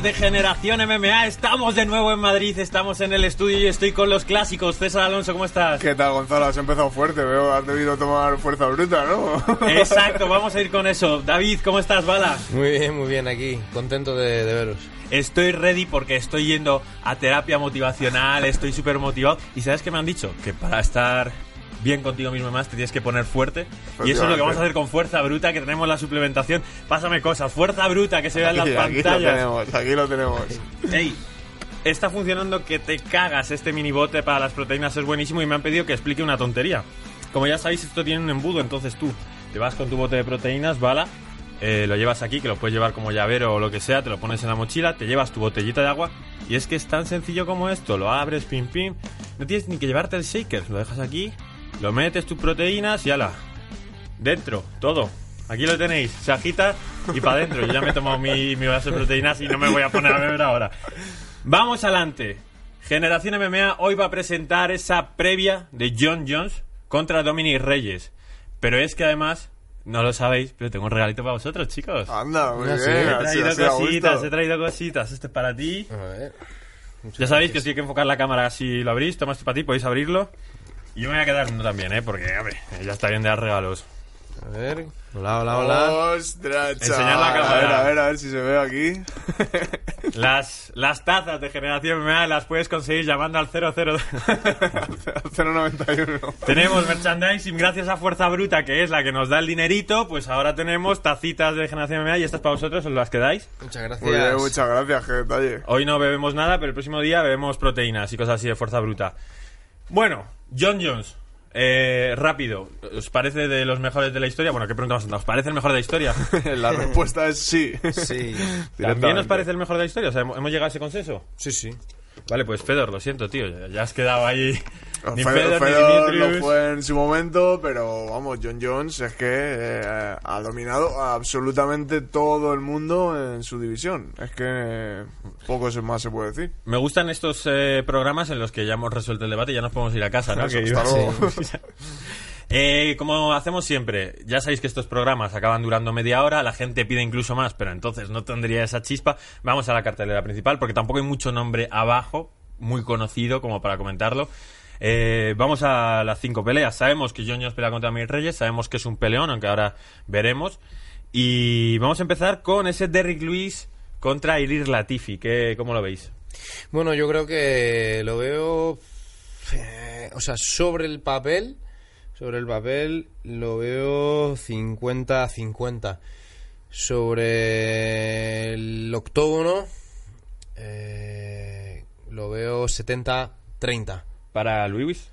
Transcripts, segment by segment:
amigos de Generación MMA, estamos de nuevo en Madrid, estamos en el estudio y estoy con los clásicos. César Alonso, ¿cómo estás? ¿Qué tal, Gonzalo? Has empezado fuerte, veo, has debido tomar fuerza bruta, ¿no? Exacto, vamos a ir con eso. David, ¿cómo estás, Bala? Muy bien, muy bien, aquí, contento de, de veros. Estoy ready porque estoy yendo a terapia motivacional, estoy súper motivado. ¿Y sabes qué me han dicho? Que para estar bien contigo mismo más te tienes que poner fuerte. Y eso es lo que vamos a hacer con Fuerza Bruta, que tenemos la suplementación. Pásame cosas, Fuerza Bruta, que se vea en las Aquí, aquí lo pantallas. tenemos, aquí lo tenemos. Ey, está funcionando que te cagas este minibote para las proteínas, es buenísimo y me han pedido que explique una tontería. Como ya sabéis, esto tiene un embudo, entonces tú te vas con tu bote de proteínas, bala, eh, lo llevas aquí, que lo puedes llevar como llavero o lo que sea, te lo pones en la mochila, te llevas tu botellita de agua y es que es tan sencillo como esto, lo abres, pim pim, no tienes ni que llevarte el shaker, lo dejas aquí, lo metes tus proteínas y ala, dentro, todo. Aquí lo tenéis, se agita y para adentro. Yo ya me he tomado mi, mi vaso de proteínas y no me voy a poner a beber ahora. Vamos adelante. Generación MMA hoy va a presentar esa previa de John Jones contra Dominic Reyes. Pero es que además, no lo sabéis, pero tengo un regalito para vosotros, chicos. Anda, muy Ah, bien. He traído cositas, he traído cositas. Este es para ti. A ver. Muchas Ya sabéis que si hay que enfocar la cámara así lo abrís, toma este para ti, podéis abrirlo. Y yo me voy a quedar no también, ¿eh? Porque, hombre, ya está bien de dar regalos. A ver. Hola, hola, hola. Ostras, Enseñad la chaval. cámara. A ver, a ver, a ver si se ve aquí. Las, las tazas de Generación MMA las puedes conseguir llamando al 00. 091. tenemos merchandising gracias a Fuerza Bruta, que es la que nos da el dinerito. Pues ahora tenemos tacitas de Generación MMA y estas para vosotros, os las quedáis. Muchas gracias. Muy bien, muchas gracias, qué detalle. Hoy no bebemos nada, pero el próximo día bebemos proteínas y cosas así de Fuerza Bruta. Bueno, John Jones. Eh, rápido, ¿os parece de los mejores de la historia? Bueno, ¿qué pregunta más ¿Os parece el mejor de la historia? La respuesta es sí. Sí, ¿También os parece el mejor de la historia? O sea, ¿hemos llegado a ese consenso? sí, sí. Vale, pues Fedor, lo siento, tío. Ya, ya has quedado ahí. Ni Fedor, Fedor, ni lo fue en su momento, pero vamos, John Jones es que eh, ha dominado absolutamente todo el mundo en su división. Es que eh, poco más se puede decir. Me gustan estos eh, programas en los que ya hemos resuelto el debate y ya nos podemos ir a casa, ¿no? Eso, Que hasta. Eh, como hacemos siempre, ya sabéis que estos programas acaban durando media hora, la gente pide incluso más, pero entonces no tendría esa chispa. Vamos a la cartelera principal, porque tampoco hay mucho nombre abajo, muy conocido como para comentarlo. Eh, vamos a las cinco peleas. Sabemos que Jones pelea contra Mil Reyes, sabemos que es un peleón, aunque ahora veremos. Y vamos a empezar con ese Derrick Lewis contra Ilir Latifi. ¿Qué, ¿Cómo lo veis? Bueno, yo creo que lo veo. eh, o sea, sobre el papel. Sobre el papel lo veo 50-50. Sobre el octógono. eh, lo veo 70-30. Para Lewis.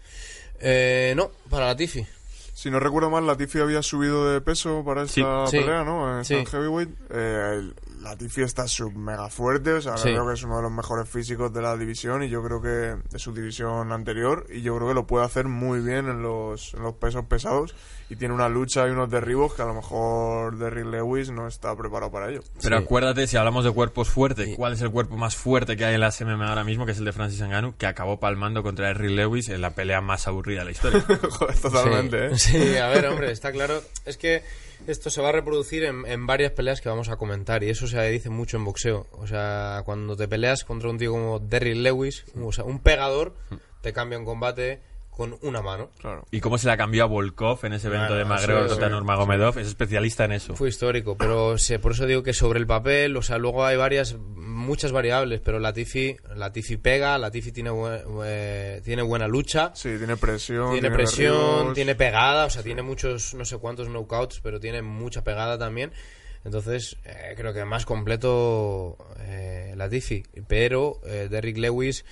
Eh, no, para la Tifi. Si no recuerdo mal, Latifi había subido de peso para esta Sí, sí. pelea, ¿no? En Sí. heavyweight. Eh, el- Latifi está sub mega fuerte, o sea, Sí. creo que es uno de los mejores físicos de la división y yo creo que de su división anterior y yo creo que lo puede hacer muy bien en los, en los pesos pesados y tiene una lucha y unos derribos que a lo mejor Derrick Lewis no está preparado para ello. Pero Sí. acuérdate, si hablamos de cuerpos fuertes. ¿cuál es el cuerpo más fuerte que hay en las MMA ahora mismo? Que es el de Francis Ngannou, que acabó palmando contra Eric Lewis en la pelea más aburrida de la historia. Joder, totalmente, ¿eh? Sí, a ver, hombre, está claro. Es que esto se va a reproducir en, en varias peleas que vamos a comentar y eso se dice mucho en boxeo. O sea, cuando te peleas contra un tío como Derrick Lewis, o sea, un pegador, te cambia un combate con una mano. Claro. y cómo se la cambió a Volkov en ese evento Claro, de es, contra sí. Nurmagomedov, es especialista en eso. Fue histórico, pero se- por eso digo que sobre el papel, o sea, luego hay varias, muchas variables, pero Latifi, Latifi pega, Latifi tiene, bue- eh, tiene buena lucha. Sí, tiene presión. tiene presión, derribos. tiene pegada, o sea, tiene muchos, no sé cuántos knockouts, pero tiene mucha pegada también. Entonces, eh, creo que más completo eh, Latifi. Pero eh, Derrick Lewis,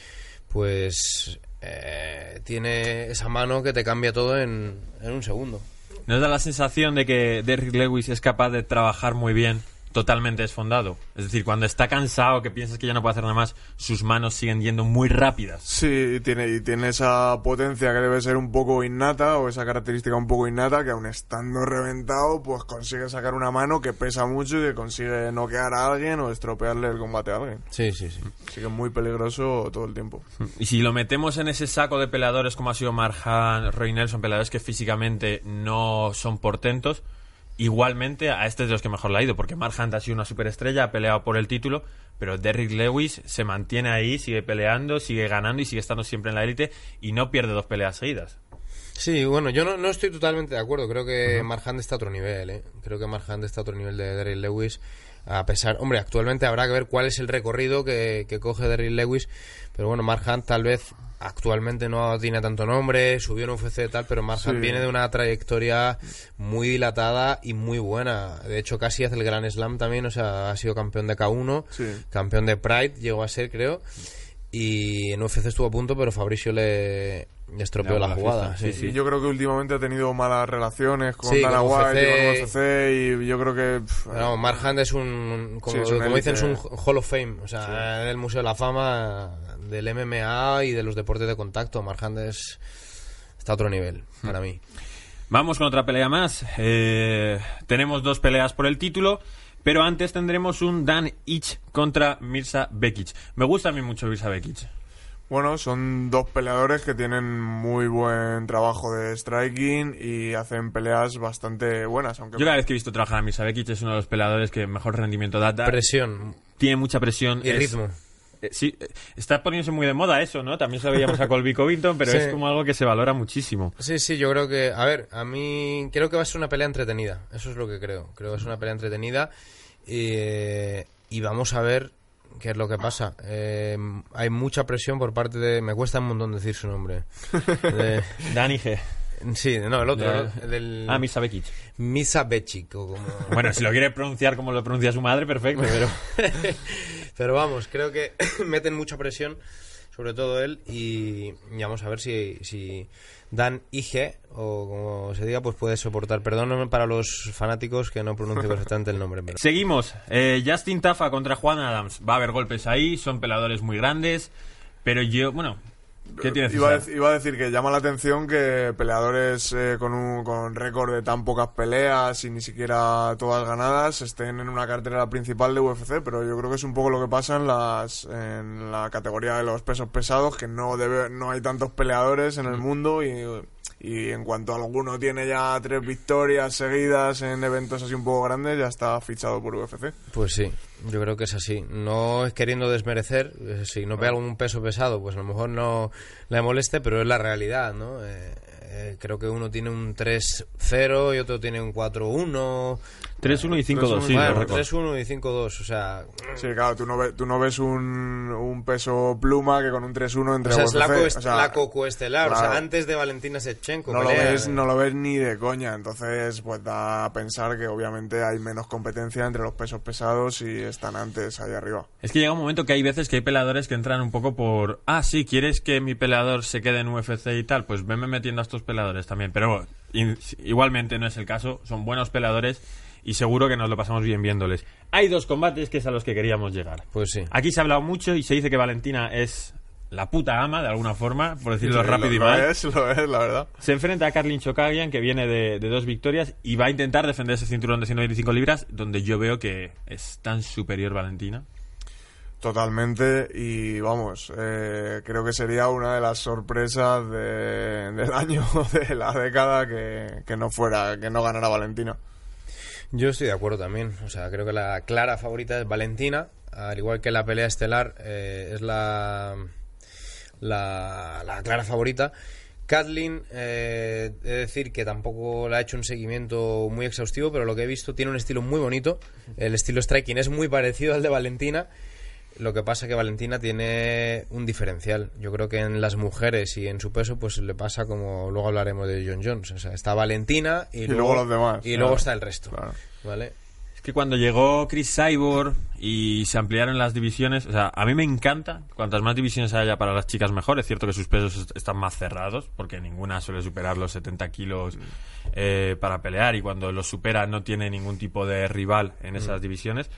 pues eh, tiene esa mano que te cambia todo en, en un segundo. ¿Nos da la sensación de que Derrick Lewis es capaz de trabajar muy bien totalmente desfondado. Es decir, cuando está cansado, que piensas que ya no puede hacer nada más, sus manos siguen yendo muy rápidas. Sí, y tiene, y tiene esa potencia que debe ser un poco innata, o esa característica un poco innata, que aun estando reventado, pues consigue sacar una mano que pesa mucho y que consigue noquear a alguien o estropearle el combate a alguien. Sí, sí, sí. Así que es muy peligroso todo el tiempo. Y si lo metemos en ese saco de peleadores como ha sido Marjan, Roy Nelson, peleadores que físicamente no son portentos, igualmente a este es de los que mejor le ha ido, porque Mark Hunt ha sido una superestrella, ha peleado por el título, pero Derrick Lewis se mantiene ahí, sigue peleando, sigue ganando y sigue estando siempre en la élite y no pierde dos peleas seguidas. Sí, bueno, yo no, no estoy totalmente de acuerdo. Creo que Mark Hunt está a otro nivel, ¿eh? Creo que Mark Hunt está a otro nivel de Derrick Lewis. A pesar, hombre, actualmente habrá que ver cuál es el recorrido que, que coge Derrick Lewis. Pero bueno, Mark Hunt tal vez actualmente no tiene tanto nombre, subió en UFC y tal, pero Sí. viene de una trayectoria muy dilatada y muy buena. De hecho, casi hace el Gran Slam también, o sea, ha sido campeón de K1, Sí. campeón de Pride, llegó a ser, creo. Y en UFC estuvo a punto, pero Fabricio le, le estropeó la jugada. sí, sí. yo creo que últimamente ha tenido malas relaciones con Sí, Dana con White y con UFC. UFC y yo creo que... pff, vamos, Mark Hunt es un, como, Sí, es un como dicen, es un. Hall of Fame, o sea, del Museo de la Fama del MMA y de los deportes de contacto. Mark Hunt es, está a otro nivel, Hmm. para mí. Vamos con otra pelea más. Eh, tenemos dos peleas por el título, pero antes tendremos un Dan Ich contra Mirza Bekic. Me gusta a mí mucho Mirza Bekic. Bueno, son dos peleadores que tienen muy buen trabajo de striking y hacen peleas bastante buenas, aunque Yo cada vez que he visto trabajar a Mirza Bekic es uno de los peleadores que mejor rendimiento da. Da- Presión tiene mucha presión. y es- ritmo. Eh, sí, eh, está poniéndose muy de moda eso, ¿no? También veíamos a Colby Covington, pero Sí. es como algo que se valora muchísimo. Sí, sí, yo creo que, a ver, a mí creo que va a ser una pelea entretenida, eso es lo que creo, creo que es una pelea entretenida y, y vamos a ver qué es lo que pasa. Eh, hay mucha presión por parte de, me cuesta un montón decir su nombre. De- Dani G. sí, no, el otro, del Ah, Bekic. Misa como... Bueno, si lo quiere pronunciar como lo pronuncia su madre, perfecto, pero... Pero vamos, creo que meten mucha presión, sobre todo él, y, y vamos a ver si, si Dan Ige, o como se diga, pues puede soportar. Perdón para los fanáticos que no pronuncio perfectamente el nombre. Pero... Seguimos. Eh, Justin Tafa contra Juan Adams. Va a haber golpes ahí, son peleadores muy grandes, pero yo, bueno, ¿qué tienes Iba a, iba a decir que llama la atención que peleadores eh, con un con récord de tan pocas peleas y ni siquiera todas ganadas estén en una cartera principal de UFC, pero yo creo que es un poco lo que pasa en las en la categoría de los pesos pesados, que no debe no hay tantos peleadores en el mundo y, y en cuanto alguno tiene ya tres victorias seguidas en eventos así un poco grandes, ya está fichado por UFC. Pues sí, yo creo que es así. No es queriendo desmerecer, eh, si no ve algún peso pesado, pues a lo mejor no le moleste, pero es la realidad, ¿no? Eh, eh, creo que uno tiene un 3-0 y otro tiene un 4-1. 3-1 y 5-2, sí, bueno, lo recuerdo. 3-1 y 5-2, o sea... Sí, claro, tú no, ves, tú no ves un, un peso pluma que con un 3-1 entre O sea, es la, o sea, la cocoestelar, o sea, antes de Valentina Shevchenko. no lo, ves, eh. no lo ves ni de coña, entonces pues da a pensar que obviamente hay menos competencia entre los pesos pesados y están antes ahí arriba. Es que llega un momento que hay veces que hay peleadores que entran un poco por... Ah, sí, ¿quieres que mi peleador se quede en UFC y tal? Pues venme metiendo a estos peleadores también. Pero igualmente no es el caso. Son buenos peleadores y seguro que nos lo pasamos bien viéndoles. Hay dos combates que es a los que queríamos llegar. Pues sí. Aquí se ha hablado mucho y se dice que Valentina es la puta ama, de alguna forma, por decirlo Sí, rápido lo, y lo mal. es, lo es, la verdad. Se enfrenta a Karlin Chokagian, que viene de, de dos victorias, y va a intentar defender ese cinturón de 125 libras, donde yo veo que es tan superior Valentina. Totalmente, y vamos, eh, creo que sería una de las sorpresas de- del año, de la década, que, que no fuera, que no ganara Valentina. Yo estoy de acuerdo también. O sea, creo que la clara favorita es Valentina, al igual que la pelea estelar eh, es la, la, la clara favorita. Kathleen, eh, he de decir que tampoco le ha hecho un seguimiento muy exhaustivo, pero lo que he visto tiene un estilo muy bonito. El estilo striking es muy parecido al de Valentina. Lo que pasa que Valentina tiene un diferencial. Yo creo que en las mujeres y en su peso, pues le pasa como luego hablaremos de John Jones. O sea, está Valentina y, Y luego los demás, Y claro. luego está el resto. Claro. ¿Vale? Es que cuando llegó Chris Cyborg y se ampliaron las divisiones, o sea, a mí me encanta, cuantas más divisiones haya para las chicas mejor, es cierto que sus pesos est- están más cerrados, porque ninguna suele superar los 70 kilos eh, para pelear y cuando los supera no tiene ningún tipo de rival en esas divisiones,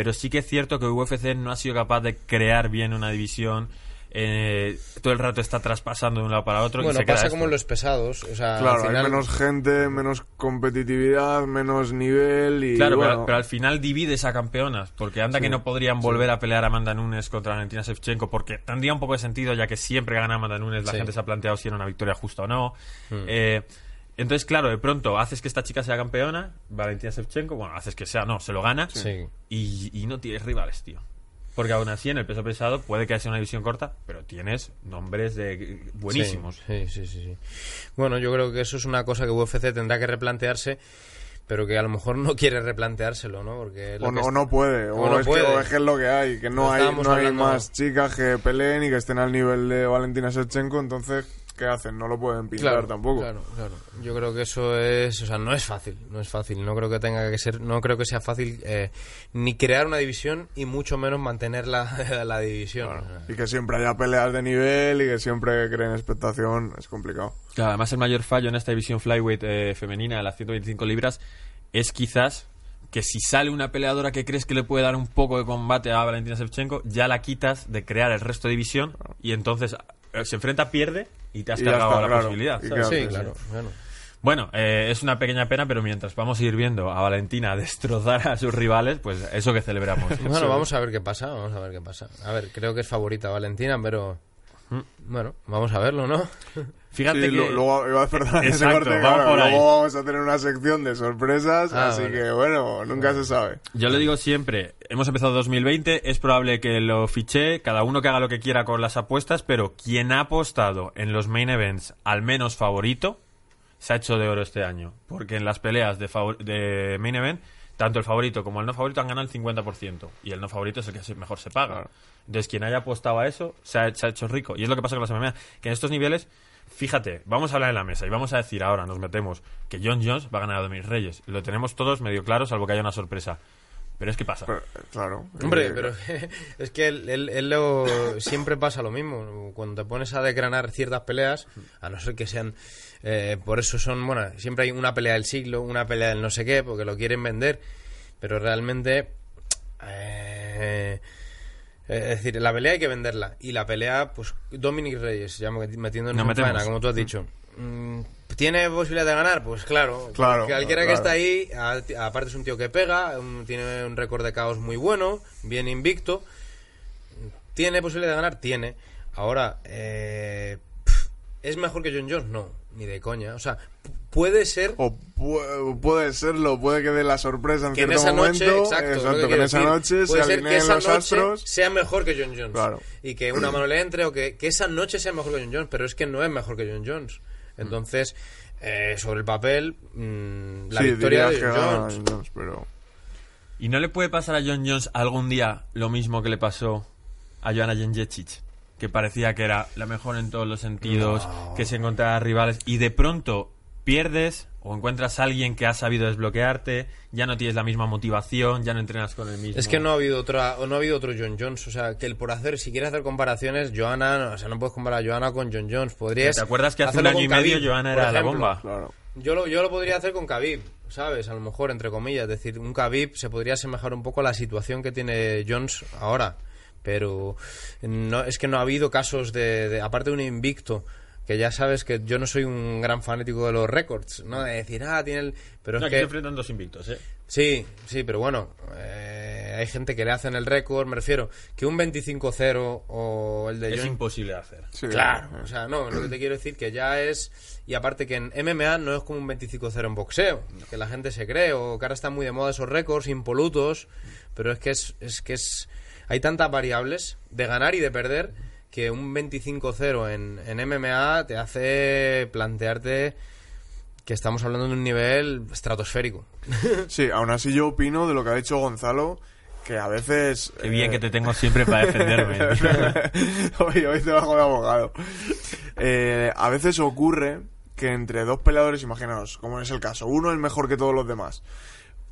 pero sí que es cierto que UFC no ha sido capaz de crear bien una división, eh, todo el rato está traspasando de un lado para otro. y Bueno, se queda pasa como en los pesados. O sea, Claro, al final- hay menos gente, menos competitividad, menos nivel y Claro, bueno, pero, pero al final divides a campeonas, porque anda que no podrían volver a pelear Amanda Nunes contra Valentina Shevchenko, porque tendría un poco de sentido, ya que siempre gana Amanda Nunes la Sí. gente se ha planteado si era una victoria justa o no. Hmm. Eh, Entonces, claro, de pronto haces que esta chica sea campeona, Valentina Shevchenko, bueno, haces que sea, no, se lo gana, Sí. y, y no tienes rivales, tío. Porque aún así, en el peso pesado, puede que sea una división corta, pero tienes nombres de buenísimos. Sí, sí, sí, sí. Bueno, yo creo que eso es una cosa que UFC tendrá que replantearse, pero que a lo mejor no quiere replanteárselo, ¿no? Porque O no, no puede, o, o no es puede. Que, o es que es lo que hay, que no Lo hay, no hay más chicas que peleen y que estén al nivel de Valentina Shevchenko, entonces, ¿qué hacen? No lo pueden pintar Claro, tampoco. Claro, claro. Yo creo que eso es, o sea, no es fácil, no es fácil. No creo que tenga que ser, no creo que sea fácil eh, ni crear una división y mucho menos mantener la, la división. Claro. O sea, Y que siempre haya peleas de nivel y que siempre creen expectación, es complicado. Claro, además el mayor fallo en esta división flyweight eh, femenina de las 125 libras es quizás que si sale una peleadora que crees que le puede dar un poco de combate a Valentina Shevchenko, ya la quitas de crear el resto de división y entonces eh, se enfrenta, pierde y te has Y cargado está, la claro. posibilidad. ¿sabes? sí, claro, bueno. Bueno, eh, es una pequeña pena, pero mientras vamos a ir viendo a Valentina destrozar a sus rivales, pues eso que celebramos. Bueno, vamos a ver qué pasa, vamos a ver qué pasa. A ver, creo que es favorita Valentina, pero bueno, vamos a verlo, ¿no? Fíjate Sí, que... luego Exacto, corte, vamos claro, por ahí. luego vamos a tener una sección de sorpresas, Ah, así vale. que bueno, nunca se sabe. Yo le digo siempre, hemos empezado 2020, es probable que lo fiché, cada uno que haga lo que quiera con las apuestas, pero quien ha apostado en los main events al menos favorito, se ha hecho de oro este año. Porque en las peleas de, de main event, tanto el favorito como el no favorito han ganado el 50%. Y el no favorito es el que mejor se paga. Claro. Entonces, quien haya apostado a eso, se ha, se ha hecho rico. Y es lo que pasa con las MMA, que en estos niveles, fíjate, vamos a hablar en la mesa y vamos a decir ahora, nos metemos, que John Jones va a ganar a Dominic Reyes. Lo tenemos todos medio claro, salvo que haya una sorpresa. Pero es que pasa. Pero, eh, claro. Hombre, eh, pero es que él, él- él lo, siempre pasa lo mismo. Cuando te pones a desgranar ciertas peleas, a no ser que sean. eh, por eso son. Bueno, siempre hay una pelea del siglo, una pelea del no sé qué, porque lo quieren vender. Pero realmente. eh, es decir, la pelea hay que venderla. Y la pelea, pues Dominic Reyes, ya meti- metiéndonos Nos en metemos. faena, como tú has dicho. Mm, ¿Tiene posibilidad de ganar? Pues claro. Claro, Cualquiera que está ahí, aparte es un tío que pega, tiene un récord de caos muy bueno, bien invicto. ¿Tiene posibilidad de ganar? Tiene. Ahora, eh, ¿es mejor que John Jones? No, ni de coña. O sea, puede ser O pu- puede serlo, puede que dé la sorpresa en que en esa noche, momento. exacto, lo exacto, que que en esa decir. noche se ser que alineen esa los noche astros. sea mejor que John Jones. Claro. Y que una mano le entre o que, que esa noche sea mejor que John Jones, pero es que no es mejor que John Jones. Entonces, eh, sobre el papel, mm, la sí, victoria de Jones. John Jones, pero... ¿Y no le puede pasar a John Jones algún día lo mismo que le pasó a Joanna Jędrzejczyk? Que parecía que era la mejor en todos los sentidos, que se encontraba rivales y de pronto pierdes o encuentras a alguien que ha sabido desbloquearte, ya no tienes la misma motivación, ya no entrenas con el mismo. Es que no ha habido otra, o no ha habido otro John Jones, o sea, que el por hacer, si quieres hacer comparaciones, Johanna, no, o sea, no puedes comparar a Johanna con John Jones, podrías ¿Te acuerdas que hace un año y medio Khabib, Johanna por era la bomba? Claro. Yo lo, yo lo podría hacer con Khabib, ¿sabes? A lo mejor, entre comillas, es decir, un Khabib se podría asemejar un poco a la situación que tiene Jones ahora, pero no, es que no ha habido casos de, de- aparte de un invicto, que ya sabes que yo no soy un gran fanático de los récords, ¿no? De decir, ah, tiene el... Pero No, es aquí se que... enfrentan dos invictos, ¿eh? Sí, sí, pero bueno, eh, hay gente que le hacen el récord, me refiero, que un 25-0 o el de Es John... imposible de hacer. Sí, Claro, o sea, no, lo que te quiero decir que ya es... Y aparte que en MMA no es como un 25-0 en boxeo, que la gente se cree, o que ahora están muy de moda esos récords impolutos, pero es que es, es que es... Hay tantas variables de ganar y de perder que un 25-0 en, en MMA te hace plantearte que estamos hablando de un nivel estratosférico. Sí, aún así yo opino de lo que ha dicho Gonzalo, que a veces... Qué bien eh, que te tengo siempre para defenderme. hoy, hoy te bajo de abogado. Eh, a veces ocurre que entre dos peleadores, imaginaos, como es el caso, uno es mejor que todos los demás,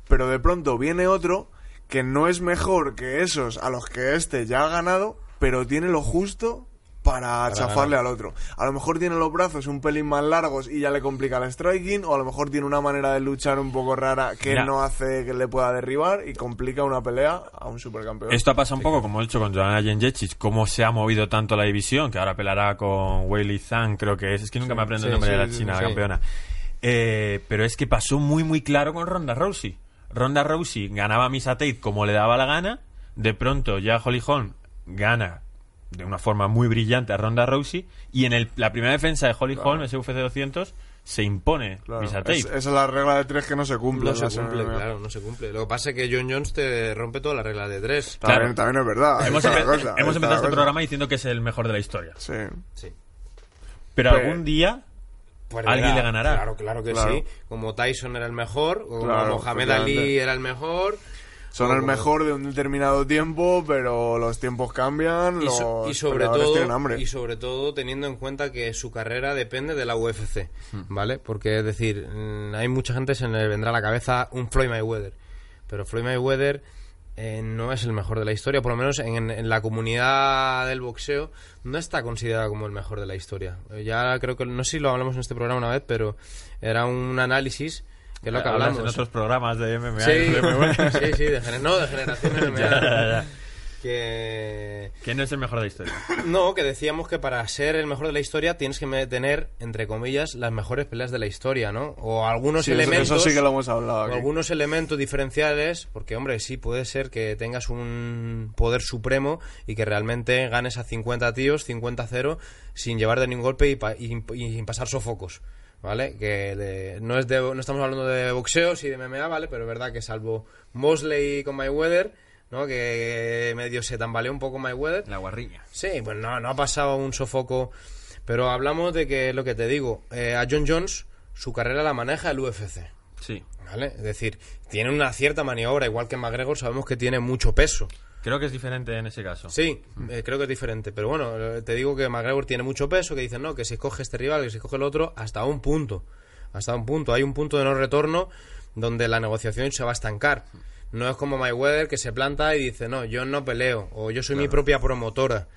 pero de pronto viene otro que no es mejor que esos a los que este ya ha ganado, pero tiene lo justo para, chafarle al otro. A lo mejor tiene los brazos un pelín más largos y ya le complica el striking, o a lo mejor tiene una manera de luchar un poco rara que Mira. no hace que le pueda derribar y complica una pelea a un supercampeón. Esto ha pasado un poco como he hecho con Joanna Jędrzejczyk, cómo se ha movido tanto la división, que ahora pelará con Weili Zhang, creo que es. Es que nunca me aprendo sí, el nombre sí, de la sí, china, la campeona. Eh, pero es que pasó muy, muy claro con Ronda Rousey. Ronda Rousey ganaba a Misa Tate como le daba la gana. De pronto ya Holly Holm gana de una forma muy brillante a Ronda Rousey. Y en el- la primera defensa de Holly Holm, ese UFC 200, se impone Claro, es- esa es la regla de tres que no se cumple. No se cumple, MMA. claro, no se cumple. Lo que pasa es que John Jones te rompe todas las reglas de tres. También, Claro. también es verdad. Hemos, la empe- cosa, empezado la este cosa. programa diciendo que es el mejor de la historia. Sí. Sí. Pero Pero- algún día Pues Alguien le ganará. Claro, claro que Claro. sí. Como Tyson era el mejor, o como Claro, Mohamed. Ali era el mejor. Son el mejor de un determinado tiempo, pero los tiempos cambian, Y, los y sobre todo tienen hambre. y sobre todo teniendo en cuenta que su carrera depende de la UFC Hmm. vale porque es decir mm, hay mucha gente se le vendrá a la cabeza un Floyd Mayweather pero Floyd Mayweather eh, no es el mejor de la historia por lo menos en, en la comunidad del boxeo no está considerado como el mejor de la historia Eh, ya creo que no sé si lo hablamos en este programa una vez pero era un análisis que es lo que hablas hablamos en otros programas de MMA. Sí, de MMA. sí, sí, de gener- no, de generación MMA. Ya, ya, ya. Que ¿Quién es el mejor de la historia? no, que decíamos que para ser el mejor de la historia tienes que tener, entre comillas, las mejores peleas de la historia, ¿no? O algunos Sí, elementos. eso sí que lo hemos hablado o aquí. algunos elementos diferenciales, porque, hombre, sí puede ser que tengas un poder supremo y que realmente ganes a 50 tíos, 50-0, sin llevar de ningún golpe y, pa- y- y sin pasar sofocos. ¿Vale? Que de- no, es de, no estamos hablando de boxeo, sí de MMA, ¿vale? Pero es verdad que salvo Mosley con Mayweather, ¿no? Que medio se tambaleó un poco Mayweather. La guarrilla. Sí, pues no, no ha pasado un sofoco. Pero hablamos de que, lo que te digo, eh, a John Jones su carrera la maneja el UFC. Sí. ¿Vale? Es decir, tiene una cierta maniobra, igual que McGregor sabemos que tiene mucho peso. Creo que es diferente en ese caso. Sí, eh, creo que es diferente. Pero bueno, eh, te digo que McGregor tiene mucho peso, que dicen, no, que si coge este rival, que si coge el otro, hasta un punto. Hasta un punto. Hay un punto de no retorno donde la negociación se va a estancar. No es como Mayweather que se planta y dice, no, yo no peleo, o yo soy mi propia promotora.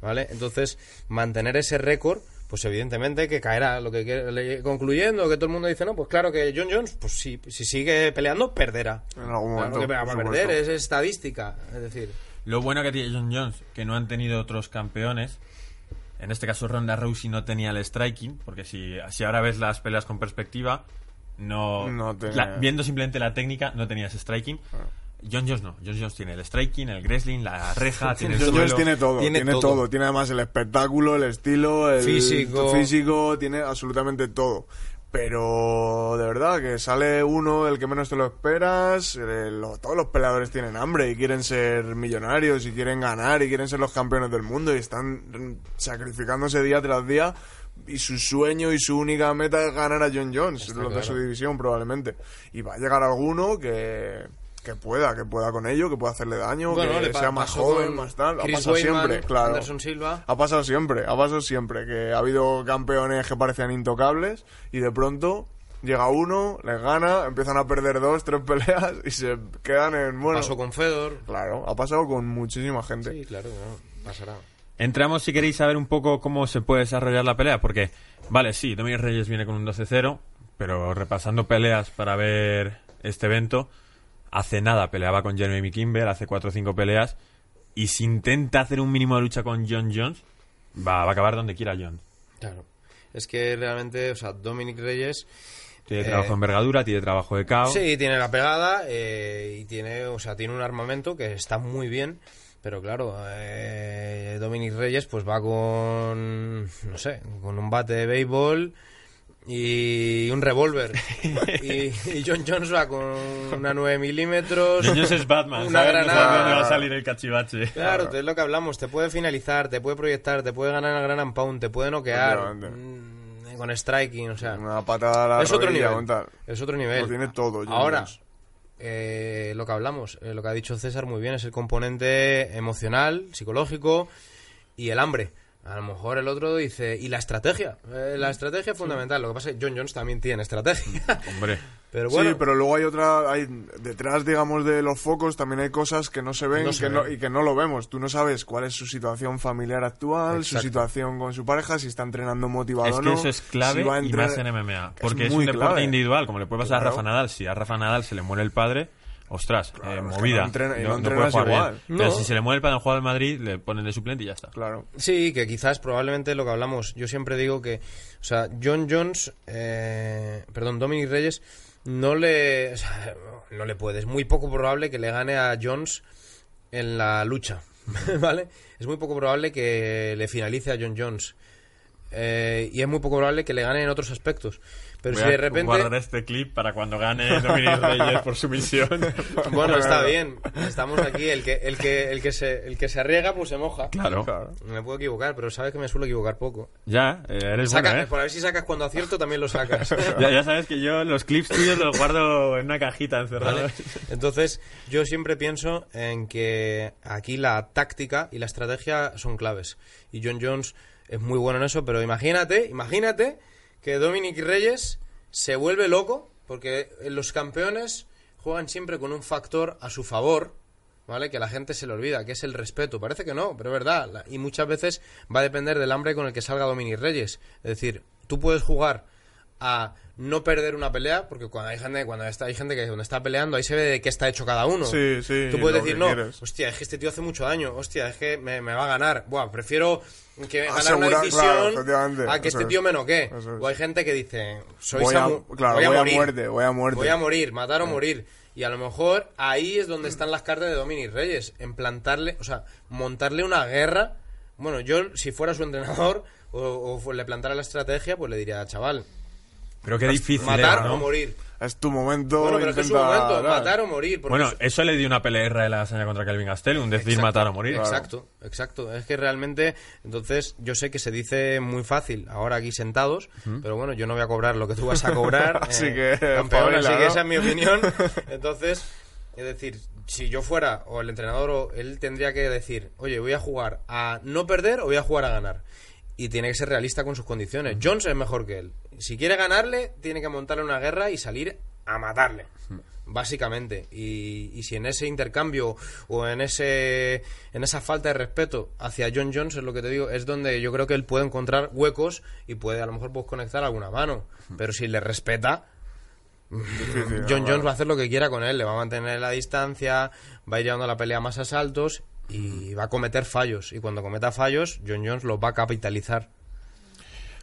¿Vale? Entonces, mantener ese récord, pues evidentemente que caerá. Lo que concluyendo, que todo el mundo dice, no, pues claro que John Jones, pues si, si sigue peleando, perderá. En algún Claro momento, que va a perder, es estadística. Es decir, Lo bueno que tiene John Jones, que no han tenido otros campeones. En este caso, Ronda Rousey no tenía el striking, porque si, si ahora ves las peleas con perspectiva, no. La- viendo simplemente la técnica, no tenías striking. John Jones no. John Jones tiene el striking, el wrestling, la reja, tiene el John Jones tiene todo, Tiene tiene, todo. todo. Tiene además el espectáculo, el estilo, el Físico. físico, tiene absolutamente todo. Pero de verdad que sale uno el que menos te lo esperas. eh, lo- todos los peleadores tienen hambre y quieren ser millonarios y quieren ganar y quieren ser los campeones del mundo y están sacrificándose día tras día. Y su sueño y su única meta es ganar a John Jones, Está los de su división probablemente. Y va a llegar alguno que, que pueda, que pueda con ello, que pueda hacerle daño, Bueno, que sea más joven, más tal. Ha pasado siempre, claro. Anderson Silva. Ha pasado siempre, ha pasado siempre. Que ha habido campeones que parecían intocables y de pronto llega uno, les gana, empiezan a perder dos, tres peleas y se quedan en. Bueno, Pasó con Fedor. claro, ha pasado con muchísima gente. Sí, claro, claro, pasará. Entramos si queréis saber un poco cómo se puede desarrollar la pelea, porque, vale, sí, Dominic Reyes viene con un 12-0, pero repasando peleas para ver este evento, hace nada peleaba con Jeremy Kimber, hace 4 o 5 peleas, y si intenta hacer un mínimo de lucha con John Jones, va, va a acabar donde quiera John. Claro. Es que realmente, o sea, Dominic Reyes. Tiene Eh, trabajo en envergadura, tiene trabajo de KO. Sí, tiene la pegada eh, y tiene, o sea, tiene un armamento que está muy bien. Pero claro, eh, Dominic Reyes pues va con, no sé, con un bate de béisbol y un revólver. y, y John Jones va con una 9 milímetros. John Jones es Batman, Una ¿sabes? No granada. sabe dónde va a salir el cachivache. Claro, es lo que hablamos. Te puede finalizar, te puede proyectar, te puede ganar el gran and pound, te puede noquear mm, con striking, o sea. Una patada a la es otro nivel. Es otro nivel. Lo tiene todo, John Ahora, eh, lo que hablamos, eh, lo que ha dicho César muy bien, es el componente emocional, psicológico y el hambre. A lo mejor el otro dice, y la estrategia. Eh, la estrategia es fundamental. Lo que pasa es que John Jones también tiene estrategia. Hombre, Pero bueno, Sí, pero luego hay otra, hay detrás, digamos, de los focos también hay cosas que no se ven, No se que no- ven. y que no lo vemos. Tú no sabes cuál es su situación familiar actual, su situación con su pareja, si está entrenando motivado es o que no. eso es clave si va a y más en MMA. Porque es, un deporte clave. individual, como le puede pasar a. Rafa Nadal. Si a Rafa Nadal se le muere el padre, ostras, eh, movida. no entrena- no entrenas jugar igual. Pero si se le muere el en juego del Madrid, le ponen de suplente y ya está. Claro. Sí, que quizás probablemente lo que hablamos. Yo siempre digo que, o sea, John Jones, eh, perdón, Dominic Reyes, no le, o sea, no le puede. Es muy poco probable que le gane a Jones en la lucha, ¿vale? Es muy poco probable que le finalice a John Jones. eh, y es muy poco probable que le gane en otros aspectos. Pero Voy si de a repente... guardar este clip para cuando gane Dominic Reyes por sumisión. Bueno, está bien. Estamos aquí. El que, el que, el que, se, el que se arriesga, pues se moja. Claro. Claro. Me puedo equivocar, pero sabes que me suelo equivocar poco. Ya, eh, eres Saca- bueno, ¿eh? Por a ver si sacas cuando acierto, también lo sacas. Ya, ya sabes que yo los clips tuyos los guardo en una cajita encerrada. ¿Vale? Entonces, yo siempre pienso en que aquí la táctica y la estrategia son claves. Y John Jones es muy bueno en eso, pero imagínate, imagínate que Dominic Reyes se vuelve loco, porque los campeones juegan siempre con un factor a su favor, ¿vale? Que la gente se le olvida, que es el respeto. Parece que no, pero es verdad. Y muchas veces va a depender del hambre con el que salga Dominic Reyes. Es decir, tú puedes jugar a no perder una pelea, porque cuando hay gente, cuando está, hay gente que cuando está peleando, ahí se ve de qué está hecho cada uno. Sí, sí, Tú puedes decir, no, quieres. hostia, es que este tío hace mucho daño, hostia, es que me, me va a ganar. Buah, prefiero que ganar una decisión claro, a que este es. tío me noquee. Es. O hay gente que dice, soy Voy a- claro, voy a voy a morir. muerte, voy a muerte. Voy a morir, matar o morir. Y a lo mejor ahí es donde están las cartas de Dominic Reyes, en plantarle, o sea, montarle una guerra. Bueno, yo si fuera su entrenador o, o le plantara la estrategia, pues le diría, chaval, Pero qué difícil matar era, ¿no? o morir. Es tu momento. Bueno, pero es su momento, matar o morir. Bueno, es- eso le dio una pelea de la hazaña contra Kelvin Gastelum, decir Exacto, matar o morir. Exacto, exacto. Es que realmente, entonces, yo sé que se dice muy fácil ahora aquí sentados, pero bueno, yo no voy a cobrar lo que tú vas a cobrar. Así eh, que, campeón, así que esa es mi opinión. Entonces, es decir, si yo fuera, o el entrenador, o él tendría que decir, oye, voy a jugar a no perder o voy a jugar a ganar. Y tiene que ser realista con sus condiciones. Jones es mejor que él. Si quiere ganarle, tiene que montarle una guerra y salir a matarle. Básicamente. Y, y si en ese intercambio o en ese en esa falta de respeto hacia John Jones, es lo que te digo, es donde yo creo que él puede encontrar huecos y puede a lo mejor pues, conectar alguna mano. Pero si le respeta, Difícil, John. Jones va a hacer lo que quiera con él, le va a mantener la distancia, va a ir llevando la pelea a más asaltos y va a cometer fallos. Y cuando cometa fallos, John Jones los va a capitalizar.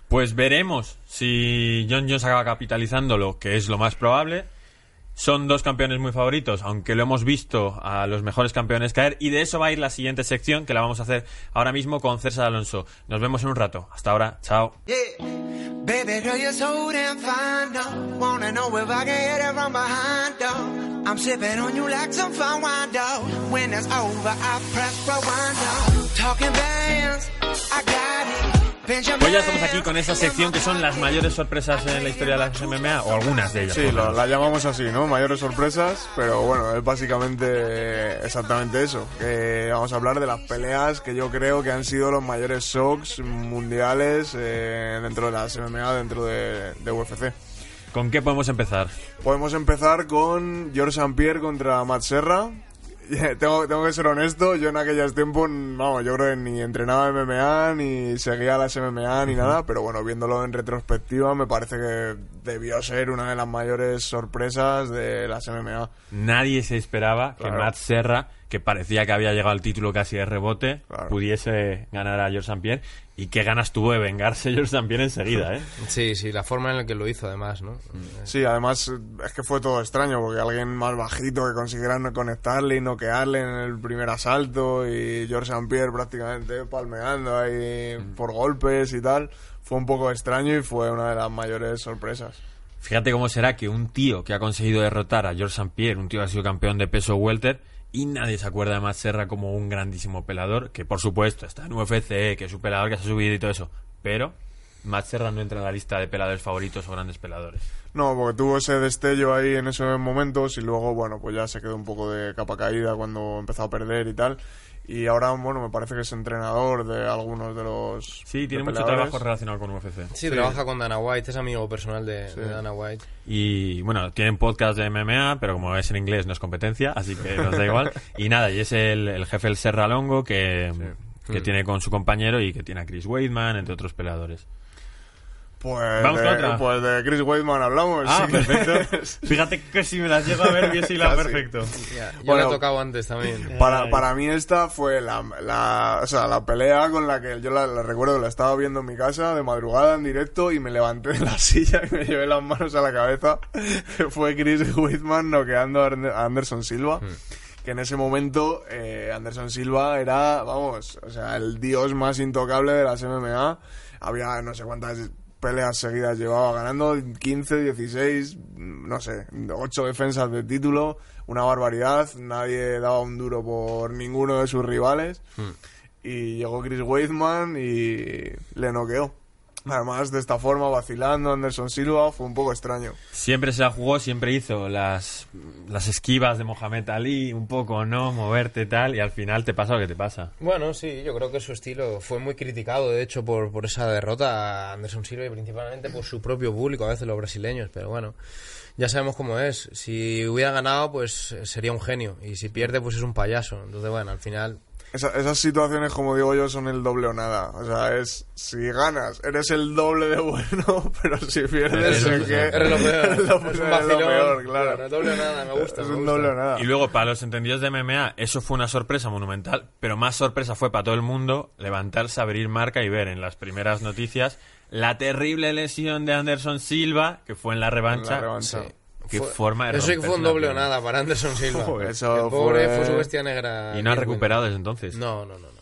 Pues veremos si John Jones acaba capitalizándolo, que es lo más probable. Son dos campeones muy favoritos, aunque lo hemos visto a los mejores campeones caer. Y de eso va a ir la siguiente sección, que la vamos a hacer ahora mismo con César Alonso. Nos vemos en un rato. Hasta ahora. Chao. Pues ya estamos aquí con esa sección que son las mayores sorpresas en la historia de las MMA, o algunas de ellas. Sí, la llamamos así, ¿no? Mayores sorpresas, pero bueno, es básicamente exactamente eso. Que vamos a hablar de las peleas que yo creo que han sido los mayores shocks mundiales eh, dentro de las MMA, dentro de, de UFC. ¿Con qué podemos empezar? Podemos empezar con George St. Pierre contra Matt Serra. Tengo, tengo que ser honesto, yo en aquellos tiempos, vamos, yo creo que ni entrenaba MMA, ni seguía las MMA, ni nada, pero bueno, viéndolo en retrospectiva, me parece que debió ser una de las mayores sorpresas de las MMA. Nadie se esperaba que. Matt Serra, que parecía que había llegado al título casi de rebote, Claro. pudiese ganar a George St. Pierre. Y qué ganas tuvo de vengarse George St. Pierre enseguida, ¿eh? Sí, sí, la forma en la que lo hizo, además, ¿no? Sí, además es que fue todo extraño, porque alguien más bajito que consiguiera no conectarle y noquearle en el primer asalto y George St. Pierre prácticamente palmeando ahí por golpes y tal, fue un poco extraño y fue una de las mayores sorpresas. Fíjate cómo será que un tío que ha conseguido derrotar a George St. Pierre, un tío que ha sido campeón de peso welter, y nadie se acuerda de Matt Serra como un grandísimo pelador, que por supuesto está en UFC, que es un pelador que se ha subido y todo eso, pero Matt Serra no entra en la lista de peladores favoritos o grandes peladores. No, porque tuvo ese destello ahí en esos momentos y luego, bueno, pues ya se quedó un poco de capa caída cuando empezó a perder y tal. Y ahora, bueno, me parece que es entrenador de algunos de los. Sí, tiene mucho trabajo relacionado con UFC. Sí, trabaja con Dana White, es amigo personal de, Sí. de Dana White. Y bueno, tienen podcast de MMA, pero como es en inglés no es competencia, así que nos da igual. Y nada, y es el, el jefe del Serra Longo que, que Mm. tiene con su compañero y que tiene a Chris Weidman, entre otros peleadores. Pues, Vamos de, con otra. pues de Chris Weidman hablamos. Ah, perfecto. Fíjate que si me las llego a ver hubiese hilado perfecto. Ya, yo Bueno. le he tocado antes también. Para, para mí esta fue la, la, o sea, la pelea con la que yo la, la recuerdo, la estaba viendo en mi casa de madrugada en directo y me levanté de la silla y me llevé las manos a la cabeza. Que fue Chris Whitman noqueando a Anderson Silva. Que en ese momento eh, Anderson Silva era, vamos, o sea, el dios más intocable de las MMA. había no sé cuántas peleas seguidas llevaba ganando, 15, 16, no sé, 8 defensas de título, una barbaridad, nadie daba un duro por ninguno de sus rivales. Y llegó Chris Weidman y le noqueó. Además, de esta forma, vacilando, Anderson Silva, fue un poco extraño. Siempre se la jugó, siempre hizo las, las esquivas de Mohamed Ali, un poco, ¿no? Moverte tal, y al final te pasa lo que te pasa. Bueno, sí, yo creo que su estilo fue muy criticado, de hecho, por, por esa derrota a Anderson Silva y principalmente por su propio público, a veces los brasileños, pero bueno, ya sabemos cómo es. Si hubiera ganado, pues sería un genio, y si pierde, pues es un payaso. Entonces, bueno, al final Esa- esas situaciones, como digo yo, son el doble o nada. O sea, es si ganas, eres el doble de bueno, pero si pierdes, Eres es lo que peor. Eres lo peor. eres lo, es un lo peor, claro. doble o nada, me gusta. Es me un gusta. doble o nada. Y luego, para los entendidos de MMA, eso fue una sorpresa monumental, pero más sorpresa fue para todo el mundo levantarse, abrir marca y ver en las primeras noticias la terrible lesión de Anderson Silva, que fue en la revancha. La revancha. Sí. Qué Fue- forma de Eso sí que fue un doble o nada para Anderson Silva. Joder, El pobre fue- fue su bestia negra. Y no ha recuperado desde entonces. No, no, no. no.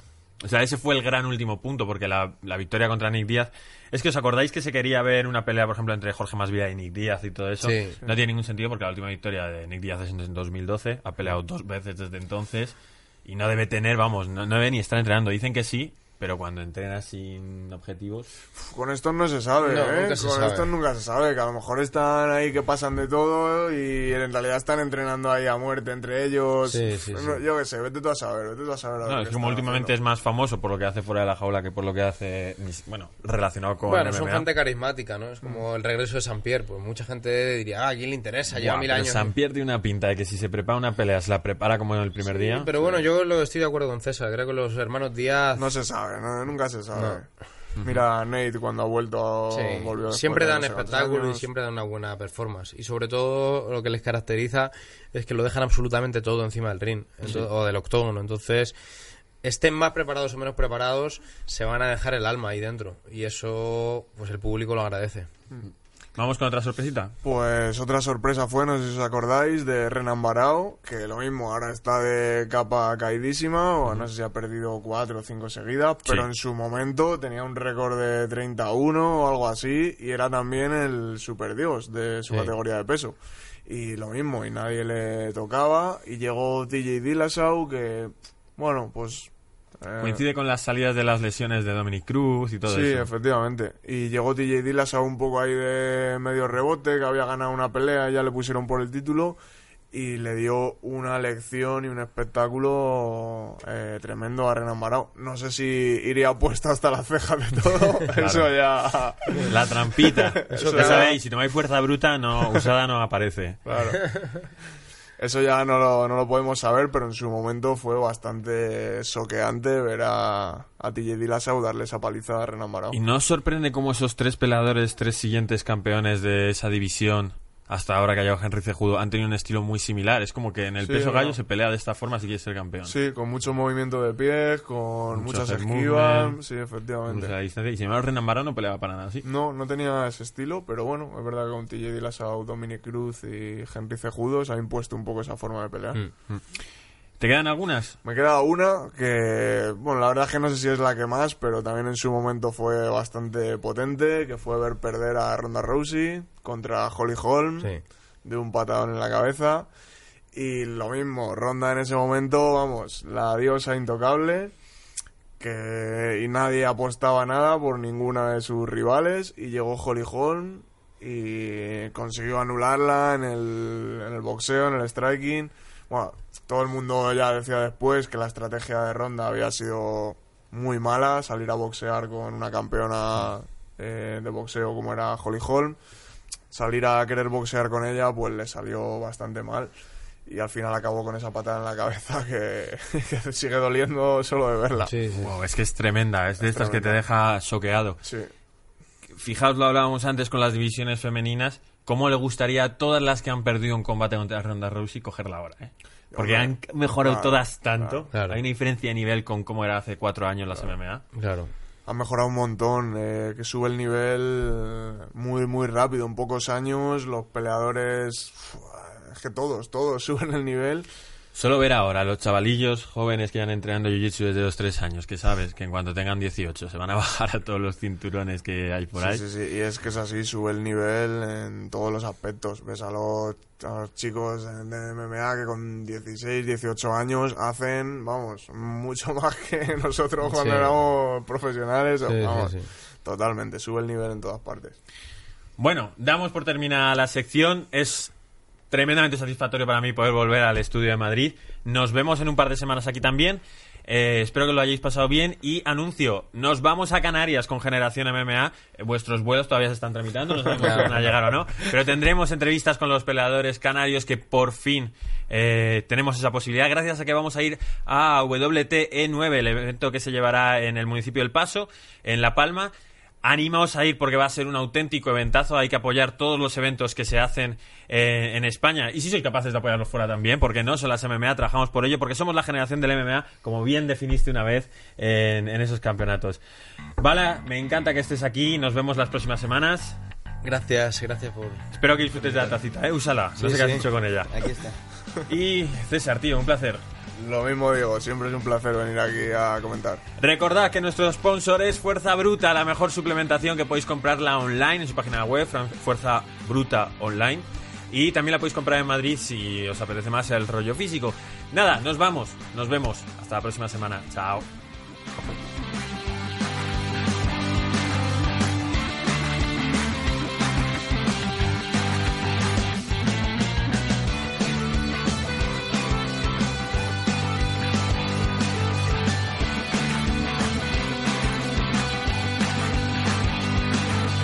O sea, ese fue el gran último punto, porque la, la victoria contra Nick Díaz. Es que os acordáis que se quería ver una pelea, por ejemplo, entre Jorge Masvidal y Nick Díaz y todo eso. Sí. No tiene ningún sentido porque la última victoria de Nick Díaz es en 2012. Ha peleado dos veces desde entonces. Y no debe tener, vamos, no, no debe ni estar entrenando. Dicen que sí, pero cuando entrena sin objetivos. Con estos no se sabe, No, ¿eh? nunca se Con sabe. estos nunca se sabe, que a lo mejor están ahí que pasan de todo y en realidad están entrenando ahí a muerte entre ellos. Sí, sí, No, sí. Yo qué sé, vete tú a saber, vete tú a saber. a ver No, es que como últimamente es haciendo. más famoso por lo que hace fuera de la jaula que por lo que hace, bueno, relacionado con Bueno, son gente carismática, ¿no? Es como el regreso de San Pierre. Pues mucha gente diría, ah, ¿a quién le interesa? Lleva mil pero años. San Pierre tiene una pinta de que si se prepara una pelea, se la prepara como en el primer Sí, día. Pero bueno, yo lo estoy de acuerdo con César. Creo que los hermanos Díaz. No se sabe, no- nunca se sabe. Mira, Nate cuando ha vuelto, Sí, volvió siempre dan no sé espectáculo y siempre dan una buena performance. Y sobre todo lo que les caracteriza es que lo dejan absolutamente todo encima del ring o del octógono. Entonces, estén más preparados o menos preparados, se van a dejar el alma ahí dentro. Y eso, pues el público lo agradece. Vamos con otra sorpresita. Pues otra sorpresa fue, no sé si os acordáis, de Renan Barao, que lo mismo, ahora está de capa caidísima, o no sé si ha perdido cuatro o cinco seguidas, pero en su momento tenía un récord de 31 o algo así, y era también el superdios de su Sí. categoría de peso. Y lo mismo, y nadie le tocaba, y llegó TJ Dillashaw, que, bueno, pues... eh, Coincide con las salidas de las lesiones de Dominic Cruz y todo Sí, eso. efectivamente. Y llegó TJ Dillashaw un poco ahí de medio rebote, que había ganado una pelea y ya le pusieron por el título. Y le dio una lección y un espectáculo eh, tremendo a Renan Barao. No sé si iría puesto hasta las cejas de todo. Eso ya. La trampita. Eso Eso ya- sabéis, si tomáis fuerza bruta, no, usada no aparece. Claro. Eso ya no lo, no lo podemos saber, pero en su momento fue bastante soqueante ver a, a TJ darle esa paliza a Renan Barao. ¿Y no os sorprende cómo esos tres peleadores, tres siguientes campeones de esa división, hasta ahora que ha llegado Henry Cejudo, han tenido un estilo muy similar? Es como que en el Sí, peso ¿no? gallo se pelea de esta forma si quieres ser campeón. Sí, con mucho movimiento de pies, con Mucho muchas esquivas. movement. Sí, efectivamente. sea, a distancia. Y sin embargo, Renan Barão no peleaba para nada así. No, no tenía ese estilo, pero bueno, es verdad que con TJ Dillashaw, Dominic Cruz y Henry Cejudo se ha impuesto un poco esa forma de pelear. Mm. ¿Te quedan algunas? Me queda una que, bueno, la verdad es que no sé si es la que más, pero también en su momento fue bastante potente, que fue ver perder a Ronda Rousey contra Holly Holm Sí. de un patadón en la cabeza. Y lo mismo, Ronda en ese momento, vamos, la diosa intocable, que y nadie apostaba nada por ninguna de sus rivales, y llegó Holly Holm y consiguió anularla en el, en el boxeo, en el striking. Bueno, todo el mundo ya decía después que la estrategia de Ronda había sido muy mala, salir a boxear con una campeona eh, de boxeo como era Holly Holm salir a querer boxear con ella, pues le salió bastante mal. Y al final acabó con esa patada en la cabeza que, que sigue doliendo solo de verla. Sí, sí. Wow, es que es tremenda. Es de estas que te deja choqueado. Sí. Fijaos, lo hablábamos antes con las divisiones femeninas. ¿Cómo le gustaría a todas las que han perdido un combate contra Ronda Rousey cogerla ahora? ¿eh? Porque han mejorado claro, todas tanto. claro. Hay una diferencia de nivel con cómo era hace cuatro años las MMA. Claro. Ha mejorado un montón, eh, que sube el nivel muy, muy rápido. En pocos años los peleadores, es que todos, todos suben el nivel. Solo ver ahora a los chavalillos jóvenes que van entrenando Jiu-Jitsu desde los 3 años, que sabes que en cuanto tengan 18 se van a bajar a todos los cinturones que hay por ahí. Sí, sí, sí, y es que es así, sube el nivel en todos los aspectos. Ves a los, a los chicos de MMA que con 16, 18 años hacen, vamos, mucho más que nosotros cuando Sí. éramos profesionales. Sí, sí, vamos, sí. totalmente, sube el nivel en todas partes. Bueno, damos por terminada la sección. Es tremendamente satisfactorio para mí poder volver al estudio de Madrid. Nos vemos en un par de semanas aquí también. Eh, espero que lo hayáis pasado bien y anuncio, nos vamos a Canarias con Generación MMA. Eh, vuestros vuelos todavía se están tramitando, no sabemos si van a llegar o no, pero tendremos entrevistas con los peleadores canarios que por fin eh, tenemos esa posibilidad gracias a que vamos a ir a WTE9, el evento que se llevará en el municipio del Paso, en La Palma. Animaos a ir porque va a ser un auténtico eventazo. Hay que apoyar todos los eventos que se hacen eh, en España. Y si sois capaces de apoyarlos fuera también, porque no son las MMA, trabajamos por ello, porque somos la generación del MMA, como bien definiste una vez en, en esos campeonatos. Vale, me encanta que estés aquí. Nos vemos las próximas semanas. Gracias, gracias por... Espero que disfrutes de la tacita, ¿eh? Úsala. No Sí, sé qué has hecho con ella. Aquí está. Y César, tío, un placer. Lo mismo digo, siempre es un placer venir aquí a comentar. Recordad que nuestro sponsor es Fuerza Bruta, la mejor suplementación que podéis comprarla online en su página web, Fuerza Bruta Online. Y también la podéis comprar en Madrid si os apetece más el rollo físico. Nada, nos vamos, nos vemos. Hasta la próxima semana. Chao.